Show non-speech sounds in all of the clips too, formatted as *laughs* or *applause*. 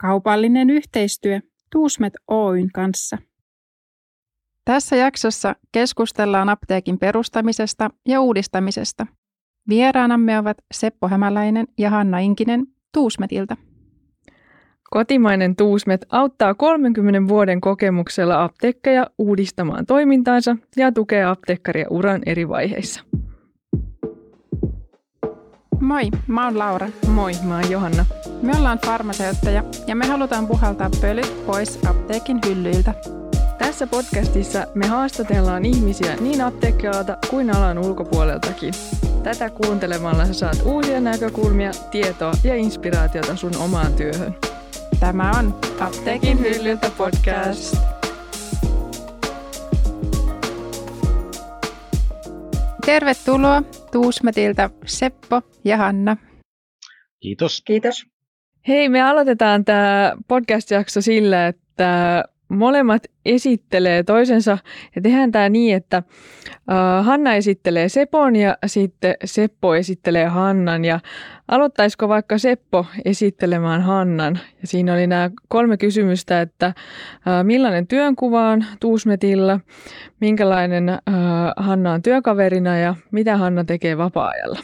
Kaupallinen yhteistyö Tuusmet Oyn kanssa. Tässä jaksossa keskustellaan apteekin perustamisesta ja uudistamisesta. Vieraanamme ovat Seppo Hämäläinen ja Hanna Inkinen Tuusmetilta. Kotimainen Tuusmet auttaa 30 vuoden kokemuksella apteekkeja uudistamaan toimintaansa ja tukee apteekkaria uran eri vaiheissa. Moi, mä oon Laura. Moi, mä oon Johanna. Me ollaan farmaseutteja ja me halutaan puhaltaa pölyt pois apteekin hyllyiltä. Tässä podcastissa me haastatellaan ihmisiä niin apteekkialalta kuin alan ulkopuoleltakin. Tätä kuuntelemalla sä saat uusia näkökulmia, tietoa ja inspiraatiota sun omaan työhön. Tämä on Apteekin hyllyltä podcast. Tervetuloa Tuusmetiltä Seppo ja Hanna. Kiitos. Kiitos. Hei, me aloitetaan tämä podcast-jakso sillä, että molemmat esittelee toisensa. Ja tehdään tämä niin, että uh, Hanna esittelee Sepon ja sitten Seppo esittelee Hannan. Ja aloittaisiko vaikka Seppo esittelemään Hannan? Ja siinä oli nämä kolme kysymystä, että uh, millainen työnkuva on Tuusmetilla, minkälainen uh, Hanna on työkaverina ja mitä Hanna tekee vapaa-ajalla.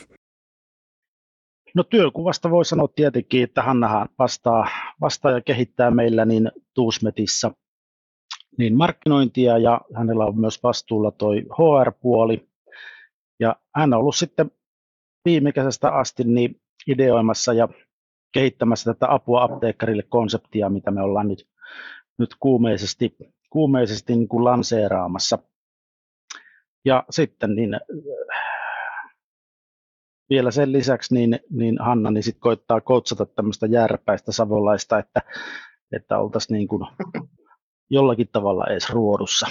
No työkuvasta voi sanoa tietenkin, että Hannahan vastaa, vastaa ja kehittää meillä niin Tuusmetissa niin markkinointia ja hänellä on myös vastuulla toi HR-puoli. Ja hän on ollut sitten viime kesästä asti niin ideoimassa ja kehittämässä tätä apua apteekkarille konseptia, mitä me ollaan nyt, nyt kuumeisesti, kuumeisesti niin kuin lanseeraamassa. Ja sitten niin, vielä sen lisäksi niin, niin Hanna niin sit koittaa koutsata tämmöistä järpäistä savolaista, että, että oltaisiin niin kuin jollakin tavalla edes ruodussa.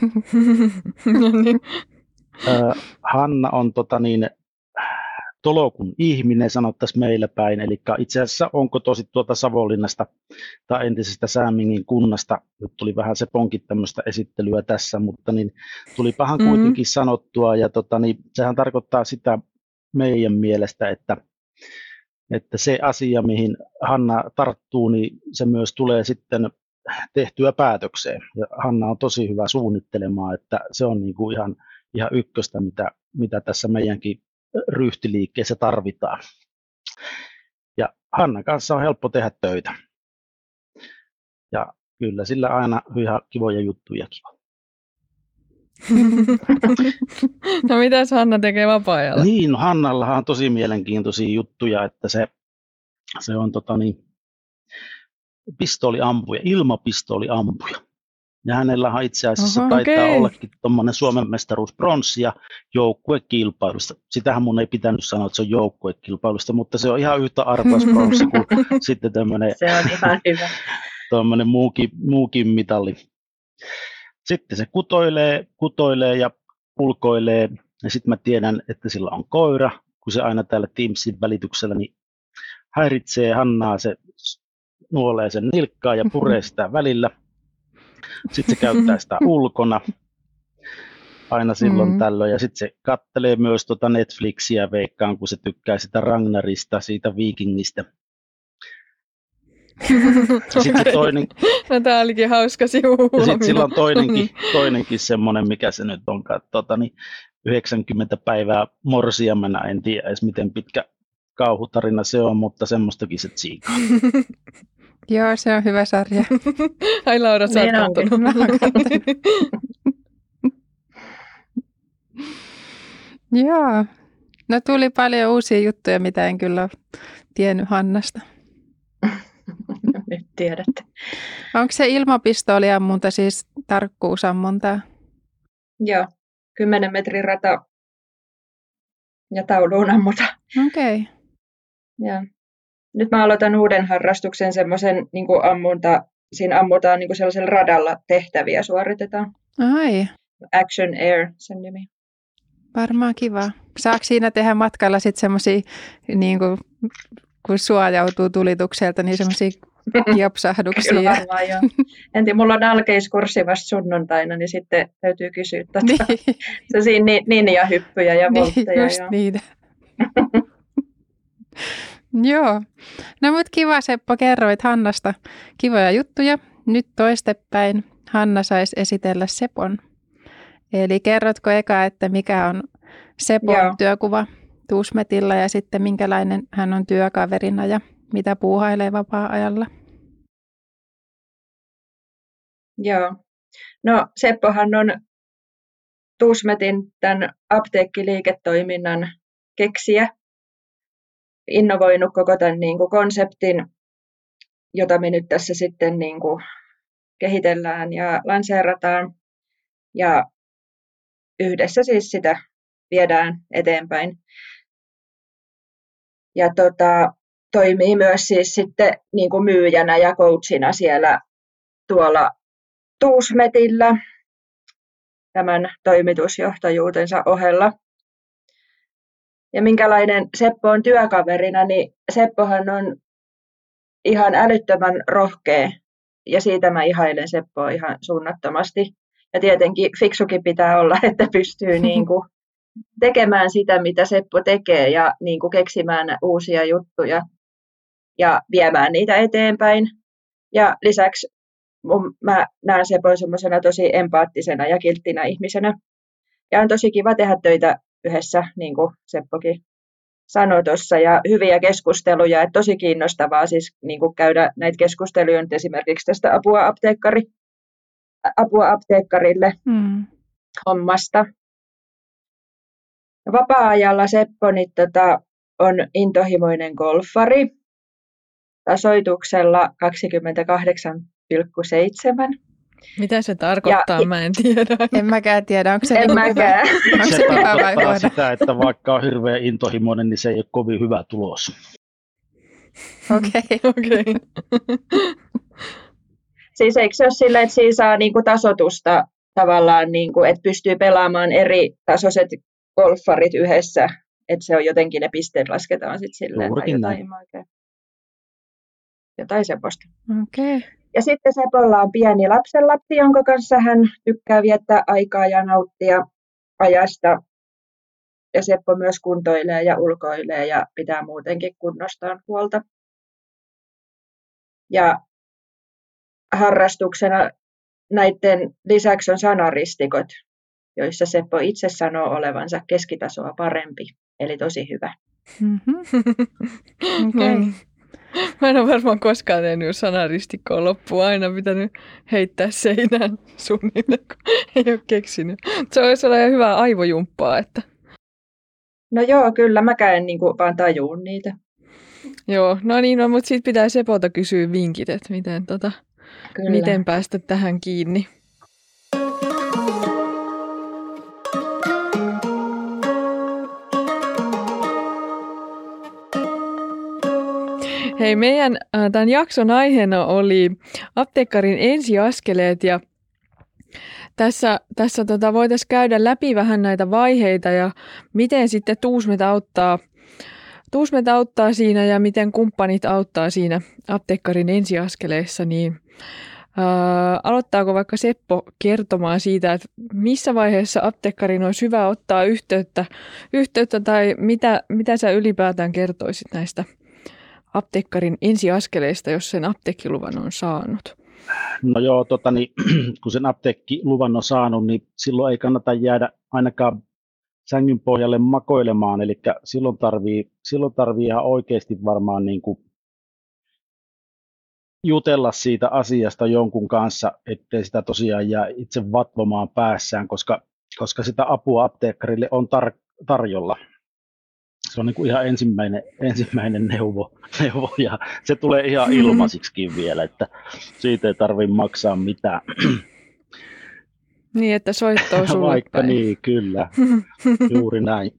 *laughs* no niin. Hanna on tota niin, tolokun ihminen, sanottaisiin meillä päin. Eli itse asiassa onko tosi tuota Savonlinnasta tai entisestä Säämingin kunnasta, nyt tuli vähän se ponkin tämmöistä esittelyä tässä, mutta niin tulipahan mm-hmm. kuitenkin sanottua, ja tota, niin, sehän tarkoittaa sitä meidän mielestä, että että se asia, mihin Hanna tarttuu, niin se myös tulee sitten tehtyä päätökseen. Ja Hanna on tosi hyvä suunnittelemaan, että se on niin kuin ihan, ihan ykköstä, mitä, mitä tässä meidänkin ryhtiliikkeessä tarvitaan. Ja Hanna kanssa on helppo tehdä töitä. Ja kyllä sillä aina ihan kivoja juttujakin on. *laughs* no mitä Hanna tekee vapaa-ajalla? Niin, no Hannallahan on tosi mielenkiintoisia juttuja, että se, se on tota niin, pistooliampuja, ilmapistooliampuja. Ja hänellä itse asiassa Oho, taitaa okay. ollakin tuommoinen Suomen mestaruus pronssia joukkuekilpailusta. Sitähän mun ei pitänyt sanoa, että se on joukkuekilpailusta, mutta se on ihan yhtä arvokas *laughs* pronssi kuin sitten tämmöinen se on ihan hyvä. *laughs* muukin, muukin mitalli. Sitten se kutoilee, kutoilee ja ulkoilee. Ja sitten mä tiedän, että sillä on koira, kun se aina täällä Teamsin välityksellä niin häiritsee Hannaa, se nuolee sen nilkkaa ja puree sitä välillä. Sitten se käyttää sitä ulkona aina silloin mm. tällöin. Ja sitten se kattelee myös tuota Netflixiä veikkaan, kun se tykkää sitä Ragnarista, siitä viikingistä. sitten toinen... No tämä olikin hauska sivu. Sitten sillä on toinenkin, niin. toinenkin semmoinen, mikä se nyt on, tuota, niin 90 päivää morsiamena, en tiedä edes miten pitkä kauhutarina se on, mutta semmoistakin se tsiikaa. *laughs* Joo, se on hyvä sarja. *laughs* Ai Laura, sä niin *laughs* Joo. No tuli paljon uusia juttuja, mitä en kyllä tiennyt Hannasta. Nyt tiedätte. Onko se ilmapistooliammunta siis tarkkuusammuntaa? Joo, 10 metrin rata ja tauluun ammuta. Okei. Okay. Joo nyt mä aloitan uuden harrastuksen, semmoisen niin ammunta, siinä ammutaan niin sellaisella radalla tehtäviä suoritetaan. Ai. Action Air, sen nimi. Varmaan kiva. Saako siinä tehdä matkalla sitten semmoisia, niin kuin, kun suojautuu tulitukselta, niin semmoisia *laughs* kiopsahduksia? Kyllä varmaan, joo. En tiedä, mulla on alkeiskurssi vasta sunnuntaina, niin sitten täytyy kysyä tuota, niin. *laughs* siinä ninja-hyppyjä ja voltteja. Niin, just niitä. *laughs* *laughs* Joo. No mut kiva Seppo, kerroit Hannasta kivoja juttuja. Nyt toistepäin Hanna saisi esitellä Sepon. Eli kerrotko eka, että mikä on Sepon Joo. työkuva Tuusmetilla ja sitten minkälainen hän on työkaverina ja mitä puuhailee vapaa-ajalla? Joo. No Seppohan on Tuusmetin tämän apteekkiliiketoiminnan keksiä, innovoinut koko tämän niin kuin konseptin, jota me nyt tässä sitten niin kuin kehitellään ja lanseerataan. Ja yhdessä siis sitä viedään eteenpäin. Ja tota, toimii myös siis sitten niin kuin myyjänä ja coachina siellä tuolla Tuusmetillä tämän toimitusjohtajuutensa ohella. Ja minkälainen Seppo on työkaverina, niin Seppohan on ihan älyttömän rohkea ja siitä mä ihailen Seppoa ihan suunnattomasti. Ja tietenkin fiksukin pitää olla, *laughs* että pystyy niin kuin tekemään sitä, mitä Seppo tekee ja niin kuin keksimään uusia juttuja ja viemään niitä eteenpäin. Ja lisäksi mun, mä näen Sepon semmoisena tosi empaattisena ja kilttinä ihmisenä. Ja on tosi kiva tehdä töitä yhdessä, niin kuin Seppokin sanoi tuossa, ja hyviä keskusteluja, että tosi kiinnostavaa siis niin kuin käydä näitä keskusteluja nyt esimerkiksi tästä apua, apteekkari, apua apteekkarille mm. hommasta. Vapaa-ajalla Seppo niin, tota, on intohimoinen golfari tasoituksella 28,7 mitä se tarkoittaa, ja, mä en tiedä. En mäkään tiedä, onko se en niin mäkään. Onko se, se tarkoittaa sitä, että vaikka on hirveän intohimoinen, niin se ei ole kovin hyvä tulos. Okei. Okay. okay. siis eikö se ole silleen, että siinä saa niinku tasotusta tavallaan, niinku, että pystyy pelaamaan eri tasoiset golfarit yhdessä, että se on jotenkin ne pisteet lasketaan sitten silleen. Juurikin tai jotain, näin. Jotain semmoista. Okei. Okay. Ja sitten Sepolla on pieni lapsenlapsi, jonka kanssa hän tykkää viettää aikaa ja nauttia ajasta. Ja Seppo myös kuntoilee ja ulkoilee ja pitää muutenkin kunnostaan huolta. Ja harrastuksena näiden lisäksi on sanaristikot, joissa Seppo itse sanoo olevansa keskitasoa parempi, eli tosi hyvä. Mm-hmm. *laughs* Okay. Mä en ole varmaan koskaan tehnyt sanaristikkoa loppuun. Aina pitänyt heittää seinään suunnilleen, kun ei ole keksinyt. Se olisi olla hyvää aivojumppaa. Että... No joo, kyllä. Mä käyn niin kuin vaan tajuun niitä. Joo, no niin, no, mutta sitten pitää Sepolta kysyä vinkit, että miten, tota, miten päästä tähän kiinni. Hei, meidän äh, tämän jakson aiheena oli apteekkarin ensiaskeleet ja tässä, tässä tota, voitaisiin käydä läpi vähän näitä vaiheita ja miten sitten Tuusmet auttaa, Tuusmet auttaa siinä ja miten kumppanit auttaa siinä apteekkarin ensiaskeleessa, niin Ää, aloittaako vaikka Seppo kertomaan siitä, että missä vaiheessa apteekkarin olisi hyvä ottaa yhteyttä, yhteyttä tai mitä, mitä sä ylipäätään kertoisit näistä apteekkarin ensiaskeleista, jos sen apteekkiluvan on saanut? No joo, tota, niin, *clears throat* kun sen apteekkiluvan on saanut, niin silloin ei kannata jäädä ainakaan sängyn pohjalle makoilemaan, eli silloin tarvii, silloin tarvii ihan oikeasti varmaan niin kuin jutella siitä asiasta jonkun kanssa, ettei sitä tosiaan jää itse vatvomaan päässään, koska, koska sitä apua apteekkarille on tar- tarjolla se on niin kuin ihan ensimmäinen, *laughs* ensimmäinen neuvo, neuvo, ja se tulee ihan ilmaisiksikin vielä, että siitä ei tarvitse maksaa mitään. *clears throat* Niin, että soittaa *clears throat* sulle Vaikka päin. niin, kyllä, *laughs* juuri näin.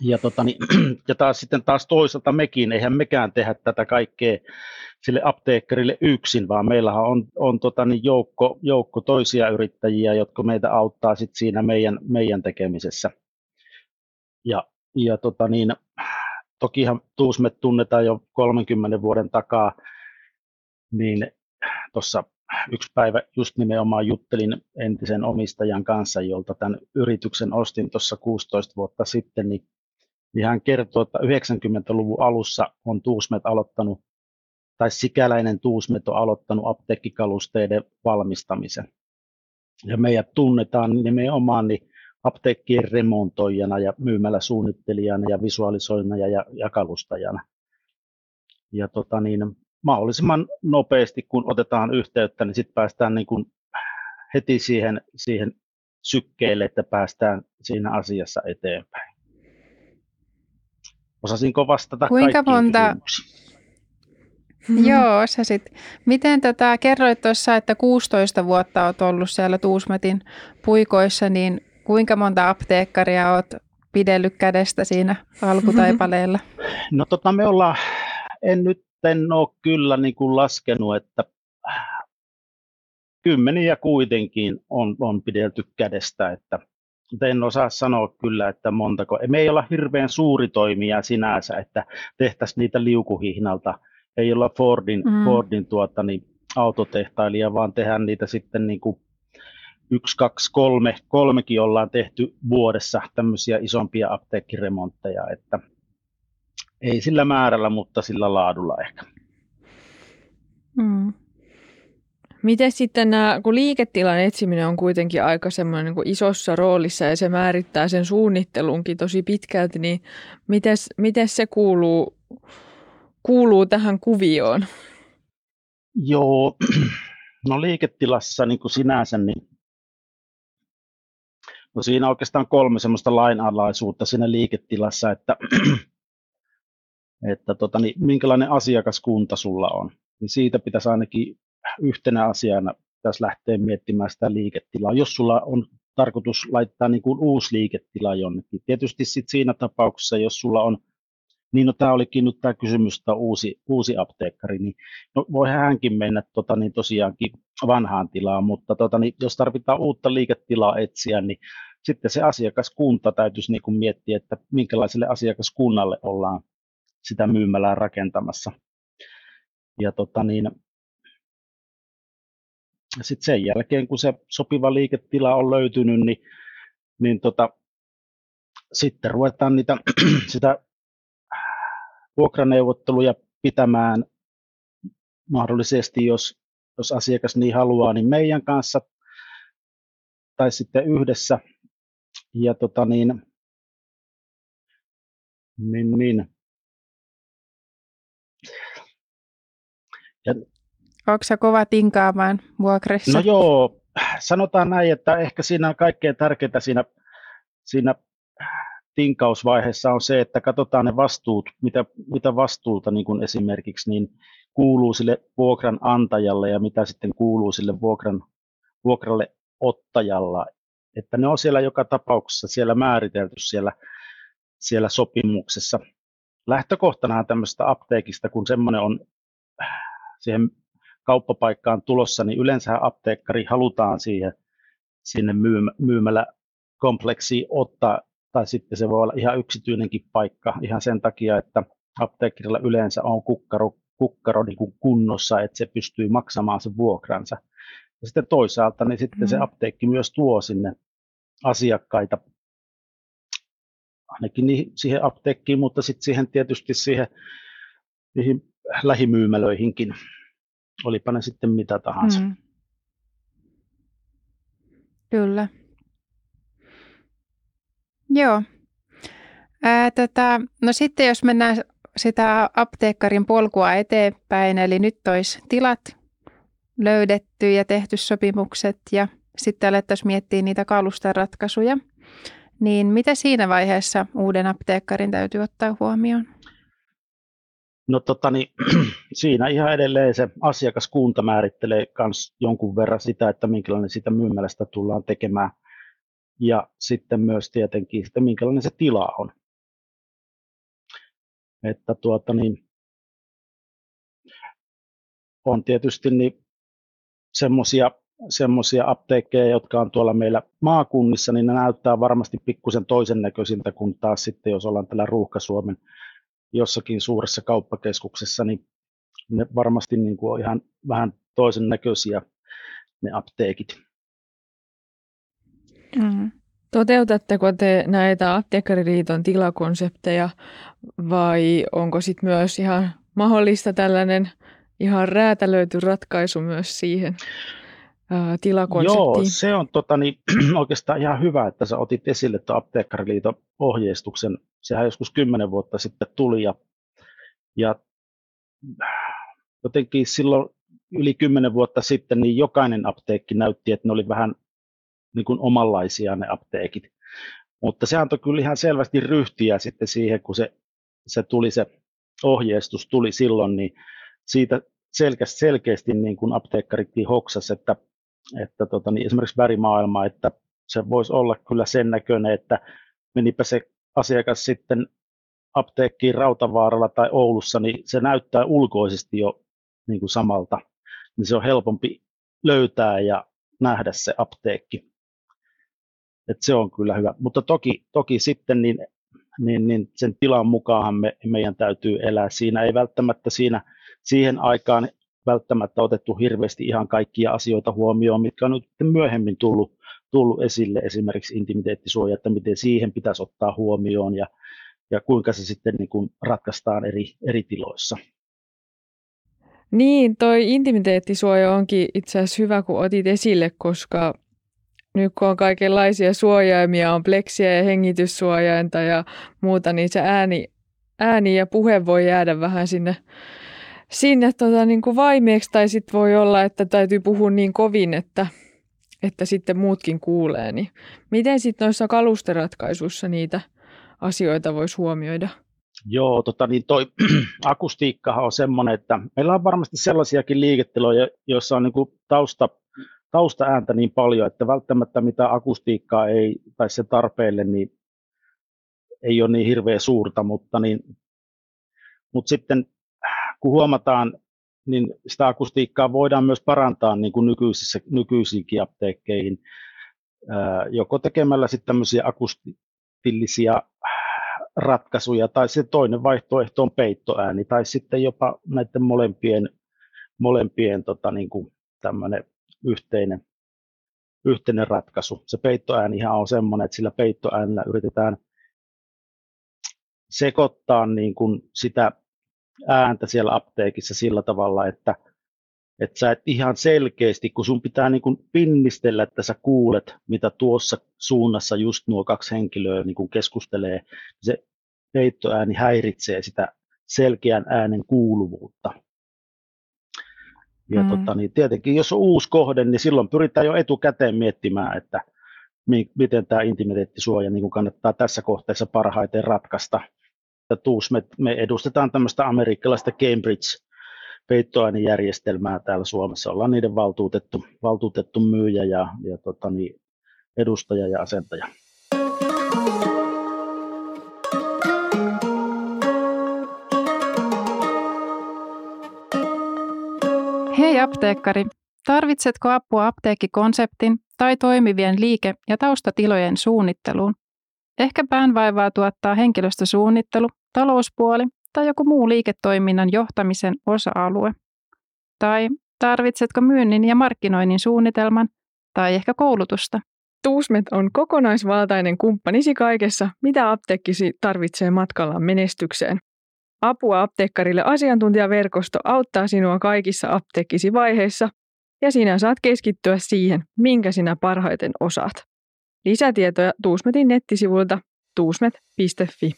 Ja, tota, niin, *clears throat* ja taas sitten taas toisaalta mekin, eihän mekään tehdä tätä kaikkea sille apteekkarille yksin, vaan meillähän on, on tota, niin joukko, joukko toisia yrittäjiä, jotka meitä auttaa sit siinä meidän, meidän tekemisessä. Ja ja tota niin, tokihan Tuusmet tunnetaan jo 30 vuoden takaa, niin tuossa yksi päivä just nimenomaan juttelin entisen omistajan kanssa, jolta tämän yrityksen ostin tuossa 16 vuotta sitten, niin, niin hän kertoo, että 90-luvun alussa on Tuusmet aloittanut, tai sikäläinen Tuusmet on aloittanut apteekkikalusteiden valmistamisen. Ja meidät tunnetaan nimenomaan niin apteekkien remontoijana ja myymällä suunnittelijana ja visualisoijana ja jakalustajana. Ja tota niin, mahdollisimman nopeasti, kun otetaan yhteyttä, niin sitten päästään niin kuin heti siihen, siihen sykkeelle, että päästään siinä asiassa eteenpäin. Osasinko vastata Kuinka monta... Joo, osasit. Miten tota, kerroit tuossa, että 16 vuotta olet ollut siellä Tuusmetin puikoissa, niin kuinka monta apteekkaria olet pidellyt kädestä siinä alkutaipaleella? *laughs* No tota, me ollaan, en nyt en ole kyllä niin kuin laskenut, että kymmeniä kuitenkin on, on pidelty kädestä, että en osaa sanoa kyllä, että montako. Me ei olla hirveän suuri toimija sinänsä, että tehtäisiin niitä liukuhihnalta. Ei olla Fordin, mm. Fordin tuota, niin, autotehtailija, vaan tehdään niitä sitten niin kuin yksi, kaksi, kolme, kolmekin ollaan tehty vuodessa tämmöisiä isompia apteekkiremontteja, että ei sillä määrällä, mutta sillä laadulla ehkä. Mm. Miten sitten nämä, kun liiketilan etsiminen on kuitenkin aika semmoinen niin isossa roolissa ja se määrittää sen suunnittelunkin tosi pitkälti, niin miten se kuuluu, kuuluu tähän kuvioon? Joo, *clears throat* no liiketilassa niin kuin sinänsä, niin no siinä on oikeastaan kolme semmoista lainalaisuutta siinä liiketilassa, että, *clears throat* että tota, niin, minkälainen asiakaskunta sulla on. Niin siitä pitäisi ainakin yhtenä asiana tässä lähtee miettimään sitä liiketilaa. Jos sulla on tarkoitus laittaa niin kuin uusi liiketila jonnekin, tietysti sit siinä tapauksessa, jos sulla on, niin no tämä olikin nyt tämä kysymys, että uusi, uusi apteekkari, niin no voi hänkin mennä tota, niin tosiaankin vanhaan tilaan, mutta tota, niin jos tarvitaan uutta liiketilaa etsiä, niin sitten se asiakaskunta täytyisi niin kuin miettiä, että minkälaiselle asiakaskunnalle ollaan sitä myymälää rakentamassa. Ja tota niin, sitten sen jälkeen, kun se sopiva liiketila on löytynyt, niin, niin tota, sitten ruvetaan niitä, *clears throat* sitä vuokraneuvotteluja pitämään mahdollisesti, jos, jos asiakas niin haluaa, niin meidän kanssa tai sitten yhdessä. Ja tota niin, niin, niin. Ja Onko se kova tinkaamaan vuokrassa? No joo, sanotaan näin, että ehkä siinä on kaikkein tärkeintä siinä, siinä tinkausvaiheessa on se, että katsotaan ne vastuut, mitä, mitä vastuuta niin kuin esimerkiksi niin kuuluu sille vuokran antajalle ja mitä sitten kuuluu sille vuokran, vuokralle ottajalla. Että ne on siellä joka tapauksessa siellä määritelty siellä, siellä sopimuksessa. Lähtökohtana tämmöistä apteekista, kun semmoinen on siihen kauppapaikkaan tulossa, niin yleensä apteekkari halutaan siihen sinne myymälä kompleksiin ottaa, tai sitten se voi olla ihan yksityinenkin paikka ihan sen takia, että apteekkarilla yleensä on kukkaro, kukkaro niin kuin kunnossa, että se pystyy maksamaan sen vuokransa. Ja sitten toisaalta niin sitten mm. se apteekki myös tuo sinne asiakkaita ainakin niihin, siihen apteekkiin, mutta sitten siihen tietysti siihen niihin lähimyymälöihinkin olipa ne sitten mitä tahansa. Mm. Kyllä. Joo. Ää, tota, no sitten jos mennään sitä apteekkarin polkua eteenpäin, eli nyt olisi tilat löydetty ja tehty sopimukset ja sitten alettaisiin miettiä niitä kalusteratkaisuja, niin mitä siinä vaiheessa uuden apteekkarin täytyy ottaa huomioon? No tota, niin, *clears throat* siinä ihan edelleen se asiakaskunta määrittelee myös jonkun verran sitä, että minkälainen sitä myymälästä tullaan tekemään. Ja sitten myös tietenkin, että minkälainen se tila on. Että tuota, niin, on tietysti niin semmoisia semmoisia apteekkeja, jotka on tuolla meillä maakunnissa, niin ne näyttää varmasti pikkusen toisen näköisiltä kuin taas sitten, jos ollaan tällä Ruuhka-Suomen jossakin suuressa kauppakeskuksessa, niin ne varmasti niin kuin on ihan vähän toisen näköisiä ne apteekit. Mm. Toteutatteko te näitä apteekkariliiton tilakonsepteja vai onko sitten myös ihan mahdollista tällainen ihan räätälöity ratkaisu myös siihen ää, tilakonseptiin? Joo, se on tota, niin, *clears throat* oikeastaan ihan hyvä, että sä otit esille tuon apteekkariliiton ohjeistuksen. Sehän joskus kymmenen vuotta sitten tuli ja, ja jotenkin silloin yli kymmenen vuotta sitten niin jokainen apteekki näytti, että ne oli vähän niin kuin omanlaisia ne apteekit. Mutta se antoi kyllä ihan selvästi ryhtiä sitten siihen, kun se, se tuli se ohjeistus tuli silloin, niin siitä selkeästi, selkeästi niin kuin apteekkaritkin hoksas, että, että tota, niin esimerkiksi värimaailma, että se voisi olla kyllä sen näköinen, että menipä se asiakas sitten apteekkiin Rautavaaralla tai Oulussa, niin se näyttää ulkoisesti jo niin kuin samalta, niin se on helpompi löytää ja nähdä se apteekki. Et se on kyllä hyvä. Mutta toki, toki sitten niin, niin, niin sen tilan mukaan me, meidän täytyy elää. Siinä ei välttämättä siinä, siihen aikaan välttämättä otettu hirveästi ihan kaikkia asioita huomioon, mitkä on nyt myöhemmin tullut, tullut esille, esimerkiksi intimiteettisuoja, että miten siihen pitäisi ottaa huomioon ja, ja kuinka se sitten niin kuin ratkaistaan eri, eri tiloissa. Niin, toi intimiteettisuoja onkin itse asiassa hyvä, kun otit esille, koska nyt kun on kaikenlaisia suojaimia, on pleksiä ja hengityssuojainta ja muuta, niin se ääni, ääni ja puhe voi jäädä vähän sinne, sinne tota, niin kuin vaimeeksi, tai sitten voi olla, että täytyy puhua niin kovin, että, että sitten muutkin kuulee. Niin miten sitten noissa kalusteratkaisuissa niitä asioita voisi huomioida? Joo, tota, niin toi *clears throat* akustiikkahan on semmoinen, että meillä on varmasti sellaisiakin liiketiloja, joissa on niin kuin tausta taustaääntä niin paljon, että välttämättä mitä akustiikkaa ei, tai se tarpeelle, niin ei ole niin hirveän suurta, mutta, niin, mutta sitten kun huomataan, niin sitä akustiikkaa voidaan myös parantaa niin kuin nykyisissä, nykyisiinkin apteekkeihin, joko tekemällä sitten tämmöisiä akustillisia ratkaisuja, tai se toinen vaihtoehto on peittoääni, tai sitten jopa näiden molempien, molempien tota, niin kuin tämmöinen yhteinen, yhteinen ratkaisu. Se peittoäänihän on semmoinen, että sillä peittoäänellä yritetään sekoittaa niin kuin sitä ääntä siellä apteekissa sillä tavalla, että, että sä et ihan selkeästi, kun sun pitää niin kuin pinnistellä, että sä kuulet, mitä tuossa suunnassa just nuo kaksi henkilöä niin kuin keskustelee, niin se peittoääni häiritsee sitä selkeän äänen kuuluvuutta. Ja mm. tota, niin tietenkin, jos on uusi kohde, niin silloin pyritään jo etukäteen miettimään, että mi- miten tämä intimiteettisuoja niin kannattaa tässä kohteessa parhaiten ratkaista. Ja tuus, me, me edustetaan tämmöistä amerikkalaista Cambridge peittoainejärjestelmää täällä Suomessa. Ollaan niiden valtuutettu, valtuutettu myyjä ja, ja tota, niin, edustaja ja asentaja. Hei apteekkari, tarvitsetko apua apteekkikonseptin tai toimivien liike- ja taustatilojen suunnitteluun? Ehkä päänvaivaa tuottaa henkilöstösuunnittelu, talouspuoli tai joku muu liiketoiminnan johtamisen osa-alue. Tai tarvitsetko myynnin ja markkinoinnin suunnitelman tai ehkä koulutusta? Tuusmet on kokonaisvaltainen kumppanisi kaikessa, mitä apteekkisi tarvitsee matkallaan menestykseen. Apua apteekkarille asiantuntijaverkosto auttaa sinua kaikissa apteekkisi vaiheissa ja sinä saat keskittyä siihen, minkä sinä parhaiten osaat. Lisätietoja Tuusmetin nettisivuilta tuusmet.fi.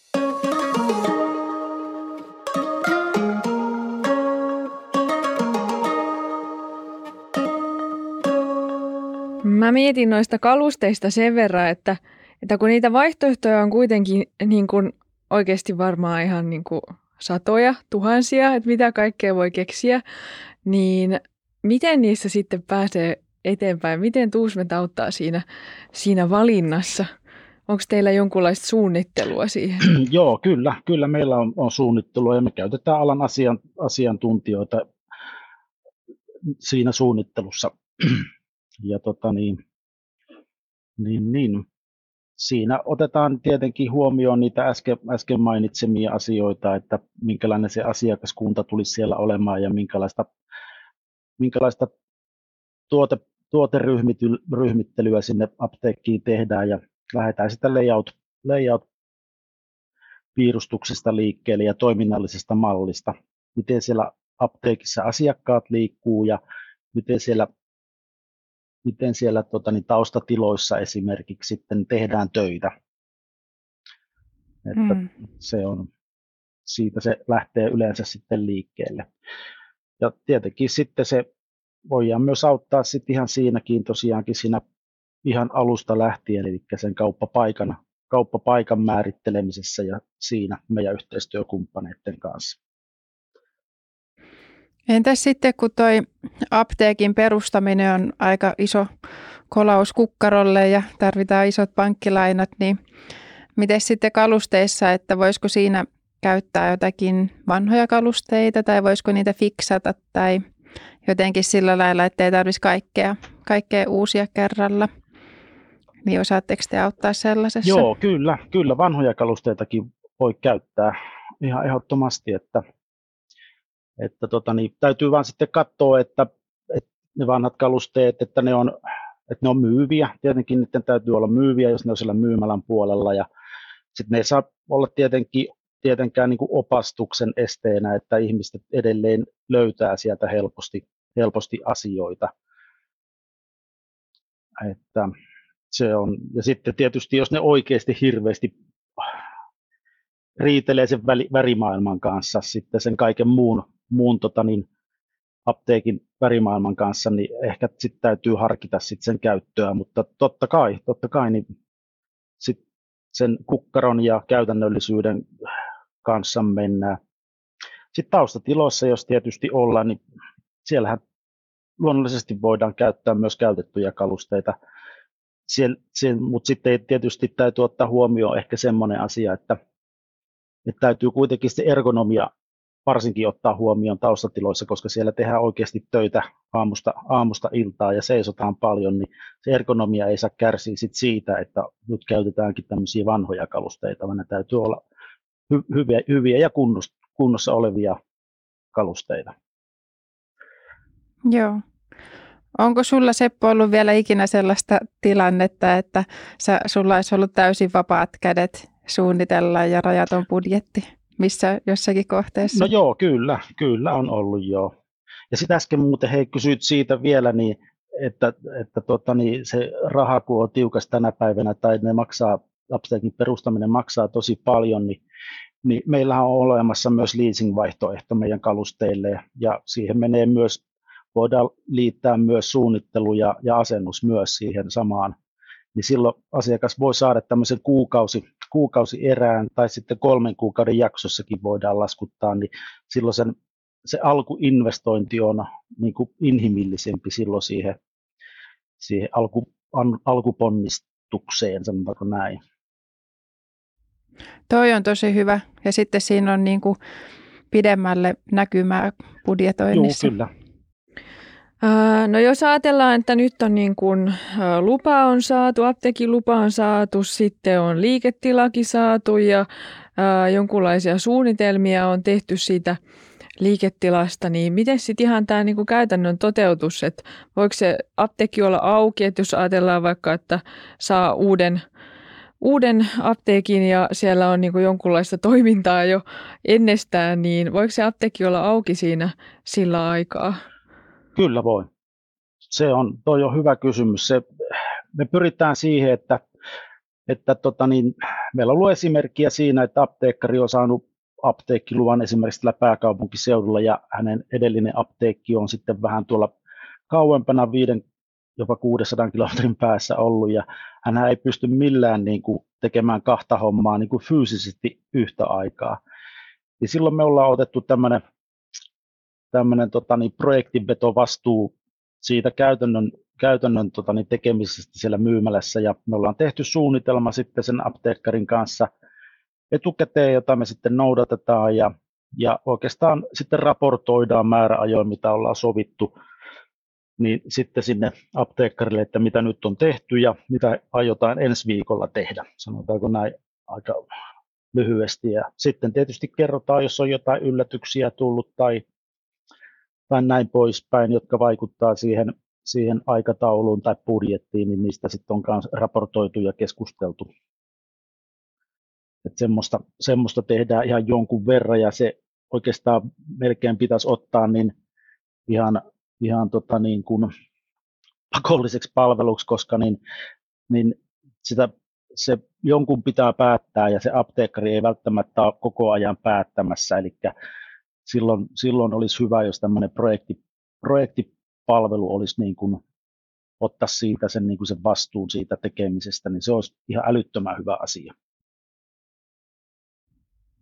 Mä mietin noista kalusteista sen verran, että, että kun niitä vaihtoehtoja on kuitenkin niin kuin oikeasti varmaan ihan niin kuin satoja, tuhansia, että mitä kaikkea voi keksiä, niin miten niissä sitten pääsee eteenpäin? Miten Tuusmet auttaa siinä, siinä valinnassa? Onko teillä jonkunlaista suunnittelua siihen? *clears throat* Joo, kyllä. Kyllä meillä on, on suunnittelua ja me käytetään alan asian, asiantuntijoita siinä suunnittelussa. *clears throat* Ja tota niin, niin, niin siinä otetaan tietenkin huomioon niitä äsken, äsken mainitsemia asioita, että minkälainen se asiakaskunta tulisi siellä olemaan ja minkälaista, minkälaista tuote, tuoteryhmittelyä sinne apteekkiin tehdään ja lähdetään sitä layout, layout piirustuksesta liikkeelle ja toiminnallisesta mallista, miten siellä apteekissa asiakkaat liikkuu ja miten siellä, miten siellä tota, niin taustatiloissa esimerkiksi sitten tehdään töitä. Että mm. se on, siitä se lähtee yleensä sitten liikkeelle. Ja tietenkin sitten se voidaan myös auttaa sitten ihan siinäkin tosiaankin siinä ihan alusta lähtien, eli sen kauppapaikan, kauppapaikan määrittelemisessä ja siinä meidän yhteistyökumppaneiden kanssa. Entäs sitten, kun toi apteekin perustaminen on aika iso kolaus kukkarolle ja tarvitaan isot pankkilainat, niin miten sitten kalusteissa, että voisiko siinä käyttää jotakin vanhoja kalusteita tai voisiko niitä fiksata tai jotenkin sillä lailla, että ei tarvitsisi kaikkea, kaikkea uusia kerralla. Niin osaatteko te auttaa sellaisessa? Joo, kyllä. Kyllä vanhoja kalusteitakin voi käyttää ihan ehdottomasti, että, että tota, niin, täytyy vaan sitten katsoa, että, että ne vanhat kalusteet, että ne on, että ne on myyviä. Tietenkin niiden täytyy olla myyviä, jos ne on siellä myymälän puolella ja sitten ne saa olla tietenkin tietenkään niin kuin opastuksen esteenä, että ihmiset edelleen löytää sieltä helposti, helposti asioita. Että se on, ja sitten tietysti, jos ne oikeasti hirveästi riitelee sen värimaailman kanssa, sitten sen kaiken muun, muun tota niin, apteekin värimaailman kanssa, niin ehkä sitten täytyy harkita sit sen käyttöä, mutta totta kai, totta kai niin sit sen kukkaron ja käytännöllisyyden kanssa mennään. Sitten taustatiloissa, jos tietysti ollaan, niin siellähän luonnollisesti voidaan käyttää myös käytettyjä kalusteita, Siel, siellä, mutta sitten tietysti täytyy ottaa huomioon ehkä semmoinen asia, että, että täytyy kuitenkin se ergonomia varsinkin ottaa huomioon taustatiloissa, koska siellä tehdään oikeasti töitä aamusta, aamusta iltaa ja seisotaan paljon, niin se ergonomia ei saa kärsiä sit siitä, että nyt käytetäänkin tämmöisiä vanhoja kalusteita, vaan ne täytyy olla hy- hyviä, hyviä ja kunnossa, olevia kalusteita. Joo. Onko sulla Seppo ollut vielä ikinä sellaista tilannetta, että sä, sulla olisi ollut täysin vapaat kädet suunnitella ja rajaton budjetti missä jossakin kohteessa? No joo, kyllä, kyllä on ollut joo. Ja sitten äsken muuten hei kysyit siitä vielä, niin, että, että tota, niin se raha kun on tiukas tänä päivänä tai ne maksaa, apteekin perustaminen maksaa tosi paljon, niin niin meillä on olemassa myös leasing-vaihtoehto meidän kalusteille ja siihen menee myös, voidaan liittää myös suunnittelu ja, ja asennus myös siihen samaan, niin silloin asiakas voi saada tämmöisen kuukausi, kuukausi erään tai sitten kolmen kuukauden jaksossakin voidaan laskuttaa, niin silloin sen, se alkuinvestointi on niin kuin inhimillisempi silloin siihen, siihen alku, an, alkuponnistukseen, sanotaanko näin. Toi on tosi hyvä. Ja sitten siinä on niin kuin pidemmälle näkymää budjetoinnissa. Joo, kyllä. No jos ajatellaan, että nyt on niin kuin lupa on saatu, apteekin lupa on saatu, sitten on liiketilakin saatu ja jonkunlaisia suunnitelmia on tehty siitä liiketilasta, niin miten sitten ihan tämä niin kuin käytännön toteutus, että voiko se apteekki olla auki, että jos ajatellaan vaikka, että saa uuden – uuden apteekin ja siellä on niin kuin jonkunlaista toimintaa jo ennestään, niin voiko se apteekki olla auki siinä sillä aikaa? Kyllä voi. Se on, toi on hyvä kysymys. Se, me pyritään siihen, että, että tota niin, meillä on ollut esimerkkiä siinä, että apteekkari on saanut apteekkiluvan esimerkiksi tällä pääkaupunkiseudulla ja hänen edellinen apteekki on sitten vähän tuolla kauempana viiden jopa 600 kilometrin päässä ollut ja hän ei pysty millään niin kuin tekemään kahta hommaa niin kuin fyysisesti yhtä aikaa. Ja silloin me ollaan otettu tämmöinen tämmöinen tota, niin projektinvetovastuu siitä käytännön, käytännön tota, niin tekemisestä siellä myymälässä ja me ollaan tehty suunnitelma sitten sen apteekkarin kanssa etukäteen, jota me sitten noudatetaan ja, ja oikeastaan sitten raportoidaan määräajoin, mitä ollaan sovittu niin sitten sinne apteekkarille, että mitä nyt on tehty ja mitä aiotaan ensi viikolla tehdä, sanotaanko näin aika lyhyesti. Ja sitten tietysti kerrotaan, jos on jotain yllätyksiä tullut tai, tai näin poispäin, jotka vaikuttaa siihen, siihen aikatauluun tai budjettiin, niin niistä sitten on myös raportoitu ja keskusteltu. Että semmoista, semmoista tehdään ihan jonkun verran ja se oikeastaan melkein pitäisi ottaa niin ihan, ihan tota niin kuin pakolliseksi palveluksi, koska niin, niin sitä, se jonkun pitää päättää ja se apteekkari ei välttämättä ole koko ajan päättämässä, eli silloin, silloin olisi hyvä, jos tämmöinen projekti, projektipalvelu olisi niin kuin ottaa siitä sen, niin kuin sen vastuun siitä tekemisestä, niin se olisi ihan älyttömän hyvä asia.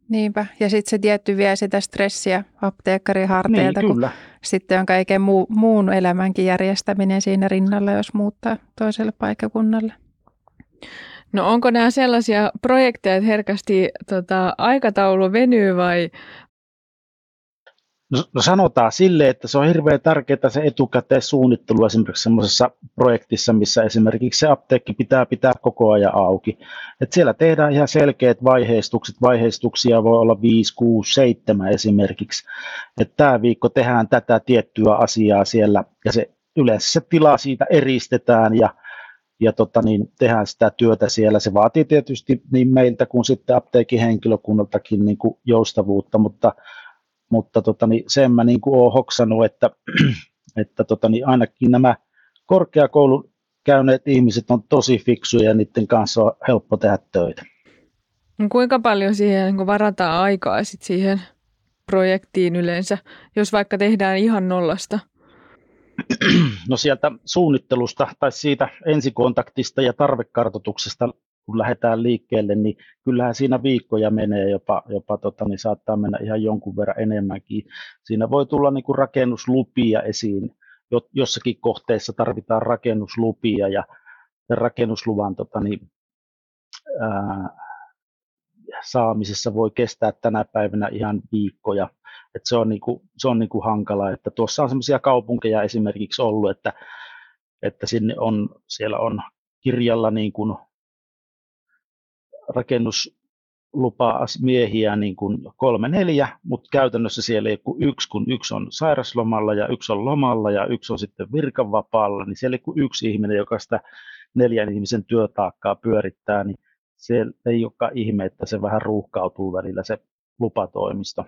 Niinpä, ja sitten se tietty vie sitä stressiä apteekkarin harteilta, niin, kyllä. kun sitten on kaiken muu, muun elämänkin järjestäminen siinä rinnalla, jos muuttaa toiselle paikkakunnalle. No onko nämä sellaisia projekteja, että herkästi tota, aikataulu venyy vai No, no sanotaan sille, että se on hirveän tärkeää se etukäteissuunnittelu esimerkiksi semmoisessa projektissa, missä esimerkiksi se apteekki pitää pitää koko ajan auki. Et siellä tehdään ihan selkeät vaiheistukset, vaiheistuksia voi olla 5, 6, 7 esimerkiksi. Tämä viikko tehdään tätä tiettyä asiaa siellä ja se yleensä se tila siitä eristetään ja ja tota, niin tehdään sitä työtä siellä. Se vaatii tietysti niin meiltä kuin sitten apteekin henkilökunnaltakin niin kuin joustavuutta, mutta mutta tota, niin sen mä niin kuin olen hoksannut, että, *clears throat* että tota, niin ainakin nämä korkeakoulun käyneet ihmiset on tosi fiksuja ja niiden kanssa on helppo tehdä töitä. No kuinka paljon siihen niin varataan aikaa sit siihen projektiin yleensä, jos vaikka tehdään ihan nollasta? *clears throat* No sieltä suunnittelusta tai siitä ensikontaktista ja tarvekartoituksesta kun lähdetään liikkeelle, niin kyllähän siinä viikkoja menee, jopa, jopa tota, niin saattaa mennä ihan jonkun verran enemmänkin. Siinä voi tulla niin kuin rakennuslupia esiin. Jossakin kohteessa tarvitaan rakennuslupia ja rakennusluvan tota, niin, ää, saamisessa voi kestää tänä päivänä ihan viikkoja. Et se on, niinku, se on niinku hankala, että tuossa on sellaisia kaupunkeja esimerkiksi ollut, että, että sinne on, siellä on kirjalla niin kuin rakennuslupa miehiä niin kuin kolme neljä, mutta käytännössä siellä ei kuin yksi, kun yksi on sairaslomalla ja yksi on lomalla ja yksi on sitten virkavapaalla, niin siellä ei kuin yksi ihminen, joka sitä neljän ihmisen työtaakkaa pyörittää, niin se ei olekaan ihme, että se vähän ruuhkautuu välillä se lupatoimisto.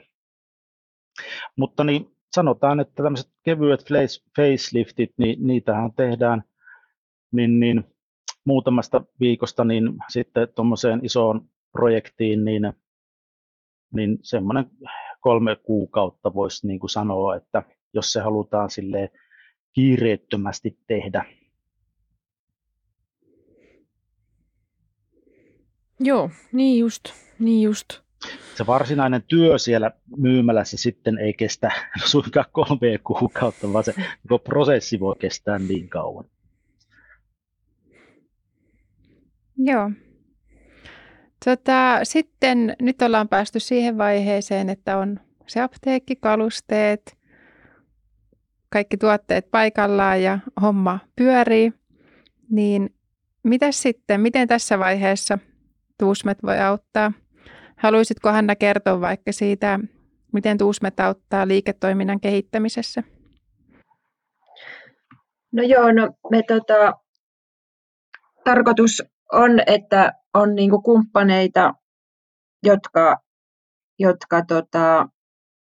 Mutta niin sanotaan, että tämmöiset kevyet faceliftit, niin niitähän tehdään niin, niin muutamasta viikosta niin sitten tuommoiseen isoon projektiin, niin, niin semmoinen kolme kuukautta voisi niin kuin sanoa, että jos se halutaan sille kiireettömästi tehdä. Joo, niin just, niin just. Se varsinainen työ siellä myymälässä sitten ei kestä *laughs* suinkaan kolme kuukautta, vaan se prosessi voi kestää niin kauan. Joo. Tota, sitten nyt ollaan päästy siihen vaiheeseen, että on se apteekki, kalusteet, kaikki tuotteet paikallaan ja homma pyörii. Niin mitä sitten, miten tässä vaiheessa Tuusmet voi auttaa? Haluaisitko Hanna kertoa vaikka siitä, miten Tuusmet auttaa liiketoiminnan kehittämisessä? No joo, no me tota, tarkoitus on, että on niin kuin kumppaneita, jotka, jotka tota,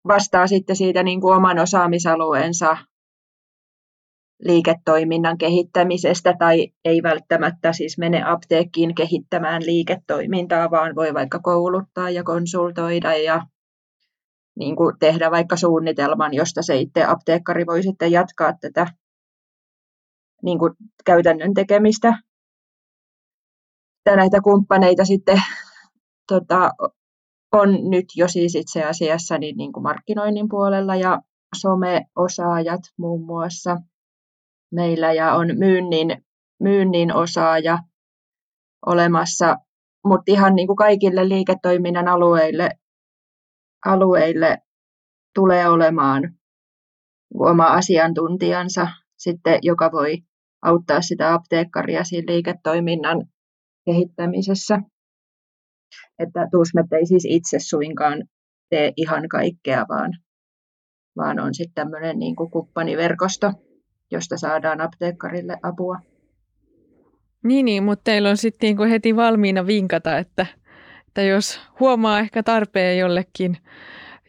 vastaa sitten siitä niin kuin oman osaamisalueensa liiketoiminnan kehittämisestä tai ei välttämättä siis mene apteekkiin kehittämään liiketoimintaa, vaan voi vaikka kouluttaa ja konsultoida ja niin kuin tehdä vaikka suunnitelman, josta se itse apteekkari voi sitten jatkaa tätä niin kuin käytännön tekemistä näitä kumppaneita sitten tota, on nyt jo siis itse asiassa niin, niin kuin markkinoinnin puolella ja someosaajat muun muassa meillä ja on myynnin, myynnin osaaja olemassa, mutta ihan niin kuin kaikille liiketoiminnan alueille, alueille tulee olemaan oma asiantuntijansa sitten, joka voi auttaa sitä apteekkaria siinä liiketoiminnan kehittämisessä. Että Tuusmet ei siis itse suinkaan tee ihan kaikkea, vaan, vaan on sitten tämmöinen niin kuin kumppaniverkosto, josta saadaan apteekkarille apua. Niin, niin mutta teillä on sitten niinku heti valmiina vinkata, että, että jos huomaa ehkä tarpeen jollekin,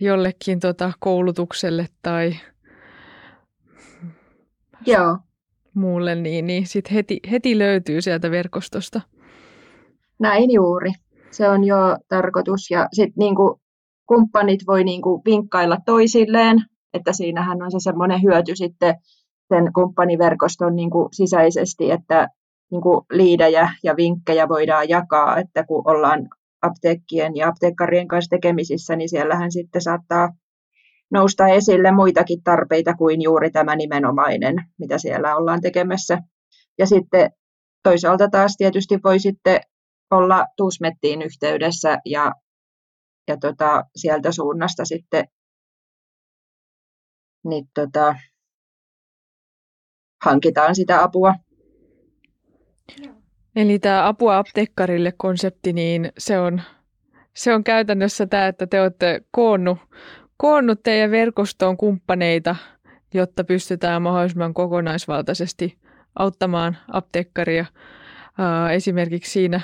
jollekin tota koulutukselle tai Joo. muulle, niin, niin sit heti, heti löytyy sieltä verkostosta. Näin juuri. Se on jo tarkoitus. Ja sitten niinku kumppanit voi niinku vinkkailla toisilleen, että siinähän on se semmoinen hyöty sitten sen kumppaniverkoston niinku sisäisesti, että niinku liidejä ja vinkkejä voidaan jakaa, että kun ollaan apteekkien ja apteekkarien kanssa tekemisissä, niin siellähän sitten saattaa nousta esille muitakin tarpeita kuin juuri tämä nimenomainen, mitä siellä ollaan tekemässä. Ja sitten toisaalta taas tietysti voi sitten olla Tuusmettiin yhteydessä ja, ja tota, sieltä suunnasta sitten niin tota, hankitaan sitä apua. Eli tämä apua apteekkarille konsepti, niin se on, se on käytännössä tämä, että te olette koonnut, koonnut teidän verkostoon kumppaneita, jotta pystytään mahdollisimman kokonaisvaltaisesti auttamaan apteekkaria ää, esimerkiksi siinä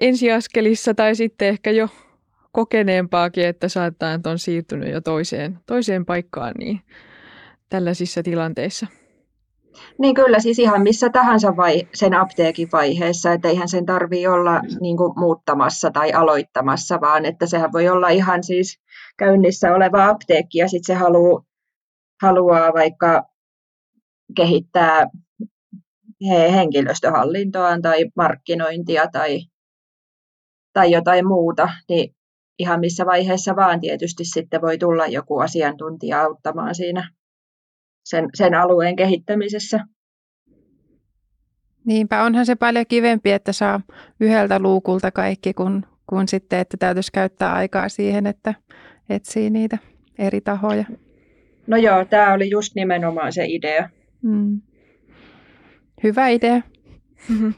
ensiaskelissa tai sitten ehkä jo kokeneempaakin, että saattaa, että on siirtynyt jo toiseen, toiseen paikkaan niin tällaisissa tilanteissa. Niin kyllä, siis ihan missä tahansa vai, sen apteekin vaiheessa, että eihän sen tarvitse olla niin kuin, muuttamassa tai aloittamassa, vaan että sehän voi olla ihan siis käynnissä oleva apteekki ja sitten se haluaa, haluaa vaikka kehittää henkilöstöhallintoa tai markkinointia tai, tai jotain muuta, niin ihan missä vaiheessa vaan tietysti sitten voi tulla joku asiantuntija auttamaan siinä sen, sen alueen kehittämisessä. Niinpä onhan se paljon kivempi, että saa yhdeltä luukulta kaikki, kun, kun sitten, että täytyisi käyttää aikaa siihen, että etsii niitä eri tahoja. No joo, tämä oli just nimenomaan se idea. Mm. Hyvä idea. *laughs*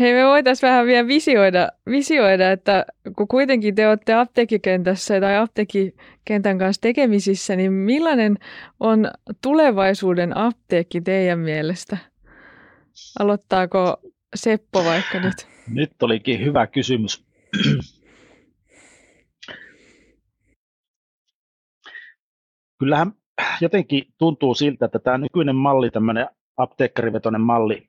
Hei, me voitaisiin vähän vielä visioida, visioida, että kun kuitenkin te olette apteekikentässä tai apteekikentän kanssa tekemisissä, niin millainen on tulevaisuuden apteekki teidän mielestä? Aloittaako Seppo vaikka nyt? *clears throat* Nyt olikin hyvä kysymys. *clears throat* Kyllähän jotenkin tuntuu siltä, että tämä nykyinen malli, tämmöinen apteekkarivetoinen malli,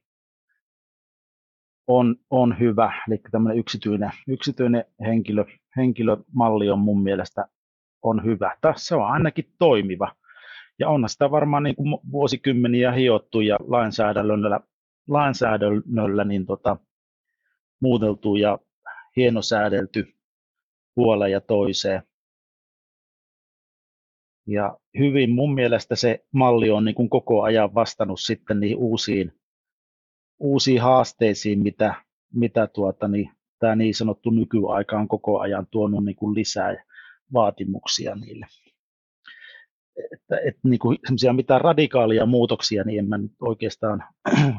on, on hyvä, eli tämmöinen yksityinen, yksityinen henkilö, henkilömalli on mun mielestä on hyvä. Tässä on ainakin toimiva. Ja onhan sitä varmaan niin kuin vuosikymmeniä hiottu ja lainsäädännöllä, lainsäädännöllä niin tota, muuteltu ja hienosäädelty puoleen ja toiseen. Ja hyvin mun mielestä se malli on niin kuin koko ajan vastannut sitten niihin uusiin uusiin haasteisiin, mitä, mitä tuota, niin, tämä niin sanottu nykyaika on koko ajan tuonut niin kuin lisää vaatimuksia niille. Että, et, niin kuin mitään radikaalia muutoksia, niin en mä nyt oikeastaan *clears throat*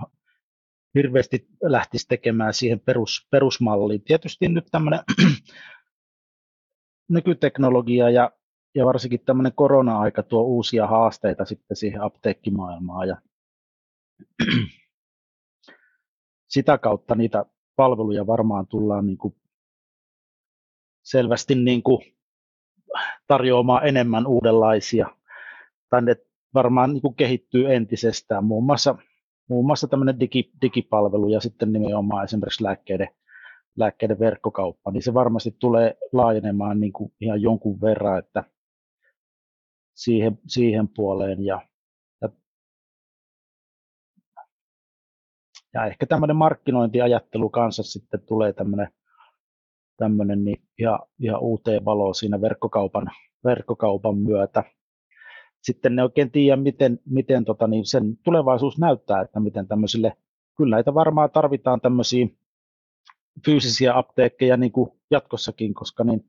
hirveästi lähtisi tekemään siihen perus, perusmalliin. Tietysti nyt tämmöinen *clears throat* nykyteknologia ja, ja varsinkin tämmöinen korona-aika tuo uusia haasteita sitten siihen apteekkimaailmaan ja *clears throat* sitä kautta niitä palveluja varmaan tullaan niin kuin selvästi niin kuin tarjoamaan enemmän uudenlaisia. Tai ne varmaan niin kuin kehittyy entisestään, muun muassa, muun muassa tämmöinen digi, digipalvelu ja sitten nimenomaan esimerkiksi lääkkeiden, lääkkeiden verkkokauppa, niin se varmasti tulee laajenemaan niin kuin ihan jonkun verran, että siihen, siihen puoleen. Ja ja ehkä tämmöinen markkinointiajattelu kanssa sitten tulee tämmöinen, tämmöinen niin ihan, ihan uuteen valoon siinä verkkokaupan, verkkokaupan myötä. Sitten ne oikein tiedä, miten, miten tota, niin sen tulevaisuus näyttää, että miten tämmöisille, kyllä näitä varmaan tarvitaan tämmöisiä fyysisiä apteekkeja niin kuin jatkossakin, koska niin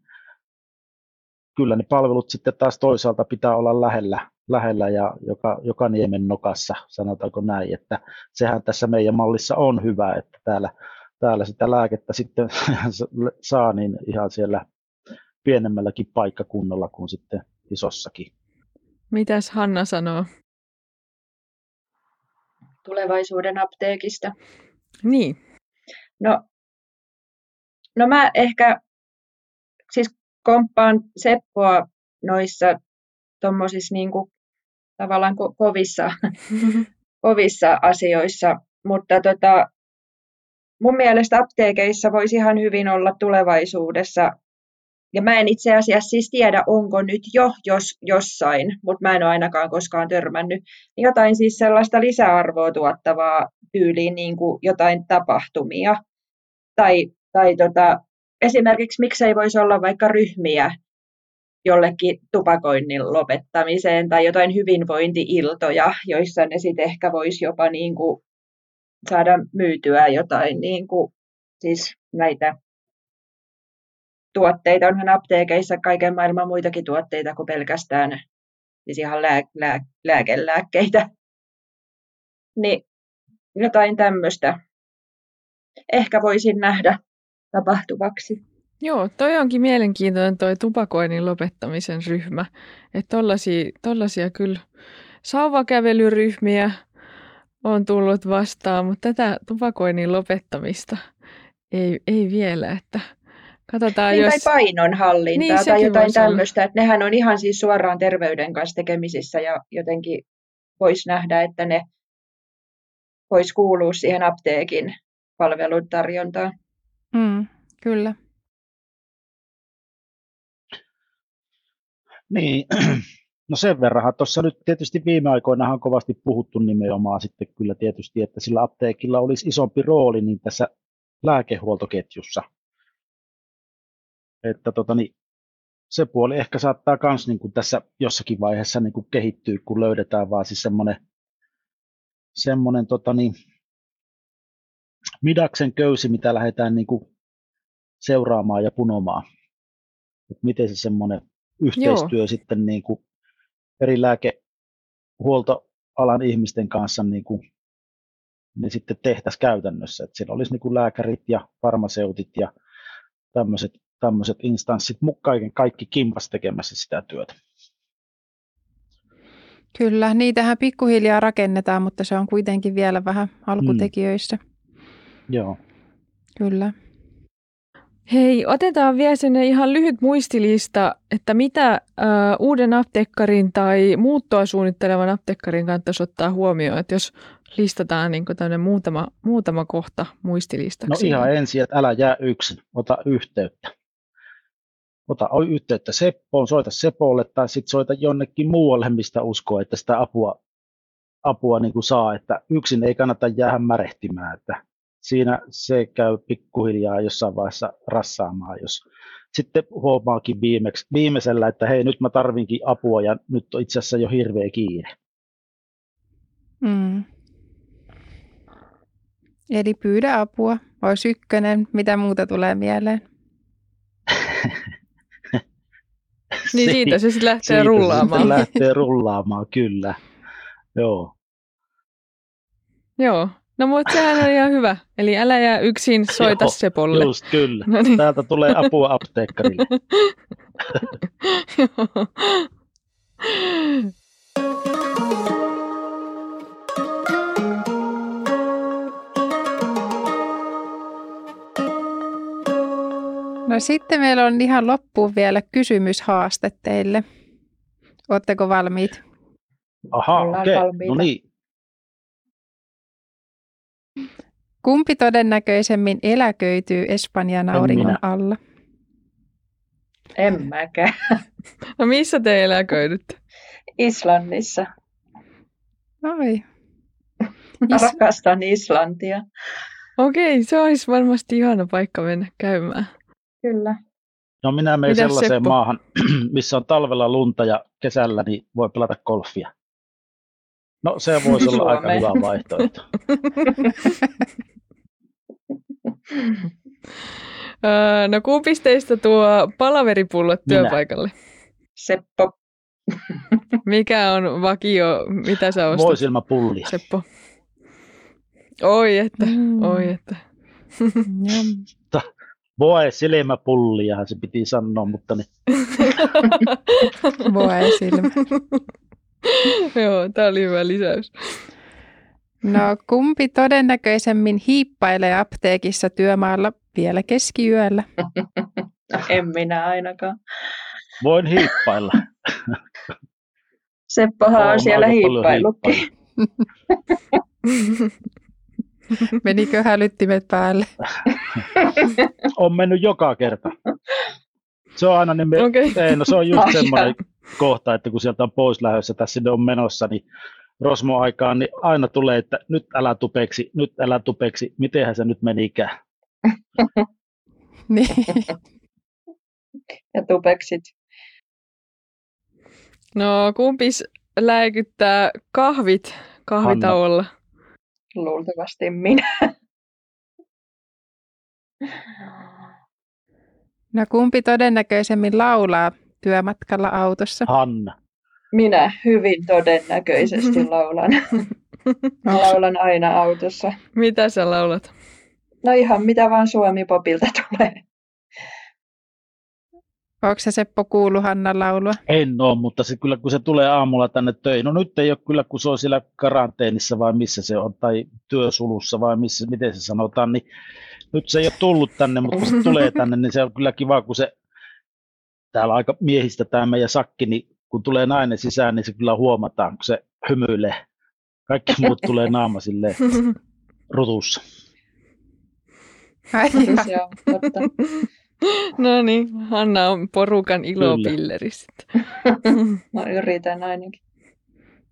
kyllä ne palvelut sitten taas toisaalta pitää olla lähellä, lähellä ja joka, joka niemen nokassa, sanotaanko näin, että sehän tässä meidän mallissa on hyvä, että täällä, täällä sitä lääkettä sitten *laughs* saa niin ihan siellä pienemmälläkin paikkakunnalla kuin sitten isossakin. Mitäs Hanna sanoo? Tulevaisuuden apteekista. Niin. No, no mä ehkä komppaan Seppoa noissa tuommoisissa niin tavallaan ko- kovissa, *laughs* kovissa asioissa, mutta tota, mun mielestä apteekeissa voisi ihan hyvin olla tulevaisuudessa, ja mä en itse asiassa siis tiedä, onko nyt jo jos, jossain, mutta mä en ole ainakaan koskaan törmännyt, niin jotain siis sellaista lisäarvoa tuottavaa tyyliin niin kuin jotain tapahtumia. Tai, tai tota, esimerkiksi miksei voisi olla vaikka ryhmiä jollekin tupakoinnin lopettamiseen tai jotain hyvinvointiiltoja, joissa ne sitten ehkä voisi jopa niin kuin saada myytyä jotain niin kuin, siis näitä tuotteita. Onhan apteekeissa kaiken maailman muitakin tuotteita kuin pelkästään siis ihan lää, lää, lääkelääkkeitä. Niin jotain tämmöistä ehkä voisin nähdä tapahtuvaksi. Joo, toi onkin mielenkiintoinen toi tupakoinnin lopettamisen ryhmä. Että tollasia, tollasia kyllä sauvakävelyryhmiä on tullut vastaan, mutta tätä tupakoinnin lopettamista ei, ei vielä, että katsotaan niin, jos... Tai painonhallintaa Niin, tai jotain tämmöistä, että nehän on ihan siis suoraan terveyden kanssa tekemisissä ja jotenkin voisi nähdä, että ne voisi kuulua siihen apteekin palveluntarjontaan. Mm, kyllä. Niin, *clears throat* no sen verran. Tuossa nyt tietysti viime aikoina on kovasti puhuttu nimenomaan sitten kyllä tietysti, että sillä apteekilla olisi isompi rooli niin tässä lääkehuoltoketjussa. Että tota, niin, se puoli ehkä saattaa myös niin tässä jossakin vaiheessa niin kuin kehittyä, kun löydetään vaan siis semmoinen, semmoinen tota, niin, midaksen köysi, mitä lähdetään niin kuin seuraamaan ja punomaan. Et miten se semmoinen yhteistyö Joo. sitten niin kuin eri lääkehuoltoalan ihmisten kanssa niin kuin, niin sitten tehtäisiin käytännössä. Että siellä olisi niin kuin lääkärit ja farmaseutit ja tämmöiset, tämmöiset instanssit, kaiken kaikki kimpas tekemässä sitä työtä. Kyllä, niitähän pikkuhiljaa rakennetaan, mutta se on kuitenkin vielä vähän alkutekijöissä. Mm. Joo. Kyllä. Hei, otetaan vielä sinne ihan lyhyt muistilista, että mitä ö, uuden apteekkarin tai muuttoa suunnittelevan apteekkarin kannattaisi ottaa huomioon, että jos listataan niin muutama, muutama kohta muistilistaksi. No ihan ensin, että älä jää yksin, ota yhteyttä. Ota yhteyttä Seppoon, soita Sepolle tai sitten soita jonnekin muualle, mistä uskoo, että sitä apua, apua niin kuin saa, että yksin ei kannata jäädä märehtimään, että siinä se käy pikkuhiljaa jossain vaiheessa rassaamaan, jos sitten huomaakin viimeksi, viimeisellä, että hei nyt mä tarvinkin apua ja nyt on itse asiassa jo hirveä kiire. Mm. Eli pyydä apua, olisi ykkönen, mitä muuta tulee mieleen. *laughs* niin siitä se sitten lähtee siitä rullaamaan. Se lähtee rullaamaan, kyllä. Joo. Joo, No mutta sehän on ihan hyvä. Eli älä jää yksin, soita Joo, Sepolle. Just kyllä. No niin. Täältä tulee apua apteekkarille. *laughs* No sitten meillä on ihan loppuun vielä kysymyshaaste teille. Oletteko valmiit? Aha, okei. Okay. No niin, Kumpi todennäköisemmin eläköityy Espanjan auringon alla? En mäkään. *laughs* No missä te eläköidytte? Islannissa. Oi. Mä Is- rakastan Islantia. Okei, se olisi varmasti ihana paikka mennä käymään. Kyllä. No minä menen Mitäs sellaiseen Seppo? maahan, *clears throat* missä on talvella lunta ja kesällä niin voi pelata golfia. No se voisi olla Suomeen. aika hyvä vaihtoehto. *laughs* no kumpis teistä tuo palaveripullot työpaikalle? Seppo. Mikä on vakio, mitä sä ostat? Voisilmapullia. Seppo. Oi että, mm. oi että. Voi silmäpullia se piti sanoa, mutta niin. *laughs* Voi silmä. *laughs* Joo, tämä oli hyvä lisäys. No kumpi todennäköisemmin hiippailee apteekissa työmaalla vielä keskiyöllä? *laughs* En minä ainakaan. Voin hiippailla. Seppohan on Oon siellä hiippaillutkin. *laughs* Menikö hälyttimet päälle? On mennyt joka kerta. Se on aina niin, me, Okei. ei, no se on just semmoinen kohta, että kun sieltä on pois lähdössä, tässä sinne on menossa, niin Rosmo-aikaan, niin aina tulee, että nyt älä tupeksi, nyt älä tupeksi, mitenhän se nyt menikään. *laughs* Niin. Ja tupeksit. No kumpis läikyttää kahvit kahvitauolla? Luultavasti minä. No kumpi todennäköisemmin laulaa työmatkalla autossa? Hanna. Minä hyvin todennäköisesti *laughs* laulan. *laughs* Mä laulan aina autossa. Mitä sä laulat? No ihan mitä vaan Suomi-popilta tulee. Onko se Seppo kuulu Hannan laulua? En ole, mutta se kyllä kun se tulee aamulla tänne töihin, no nyt ei ole kyllä, kun se on siellä karanteenissa vai missä se on, tai työsulussa vai missä, miten se sanotaan, niin nyt se ei ole tullut tänne, mutta kun se tulee *laughs* tänne, niin se on kyllä kiva, kun se, täällä on aika miehistä tämä meidän sakki, niin kun tulee nainen sisään, niin se kyllä huomataan, kun se hymyilee. Kaikki muut tulee naama silleen rutussa. No niin, Hanna on porukan ilopilleri sitten. *laughs* No yritän ainakin.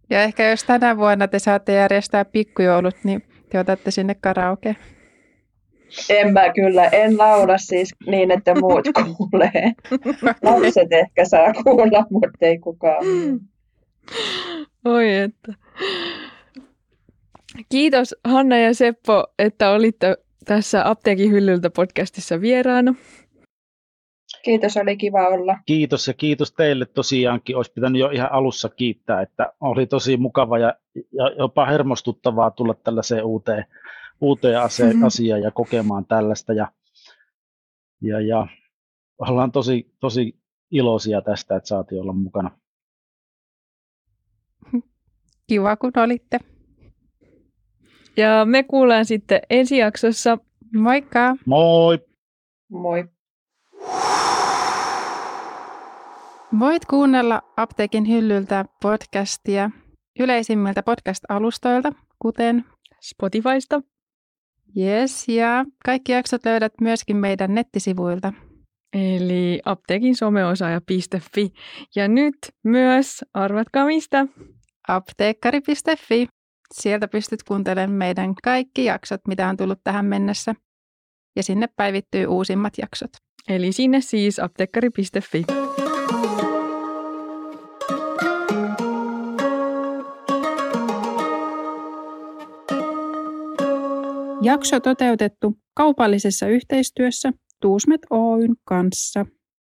Ja ehkä jos tänä vuonna te saatte järjestää pikkujoulut, niin te otatte sinne karaoke. En mä kyllä, en laula siis niin, että muut *laughs* kuulee. Lapset ehkä saa kuulla, mutta ei kukaan. Oi että. Kiitos Hanna ja Seppo, että olitte tässä Apteekin hyllyltä podcastissa vieraana. Kiitos, oli kiva olla. Kiitos ja kiitos teille tosiaankin. Olisi pitänyt jo ihan alussa kiittää, että oli tosi mukava ja, ja jopa hermostuttavaa tulla tällaiseen uuteen, uuteen ase, asiaan ja kokemaan tällaista. Ja, ja, ja ollaan tosi, tosi iloisia tästä, että saatiin olla mukana. *laughs* Kiva, kun olitte. Ja me kuullaan sitten ensi jaksossa. Moikka! Moi! Moi. Voit kuunnella Apteekin hyllyltä podcastia yleisimmiltä podcast-alustoilta, kuten Spotifysta. Yes, ja kaikki jaksot löydät myöskin meidän nettisivuilta. Eli apteekin someosaaja.fi. Ja nyt myös, arvatkaa mistä, apteekkari.fi. Sieltä pystyt kuuntelemaan meidän kaikki jaksot, mitä on tullut tähän mennessä. Ja sinne päivittyy uusimmat jaksot. Eli sinne siis apteekkari.fi. Jakso toteutettu kaupallisessa yhteistyössä Tuusmet Oyn kanssa.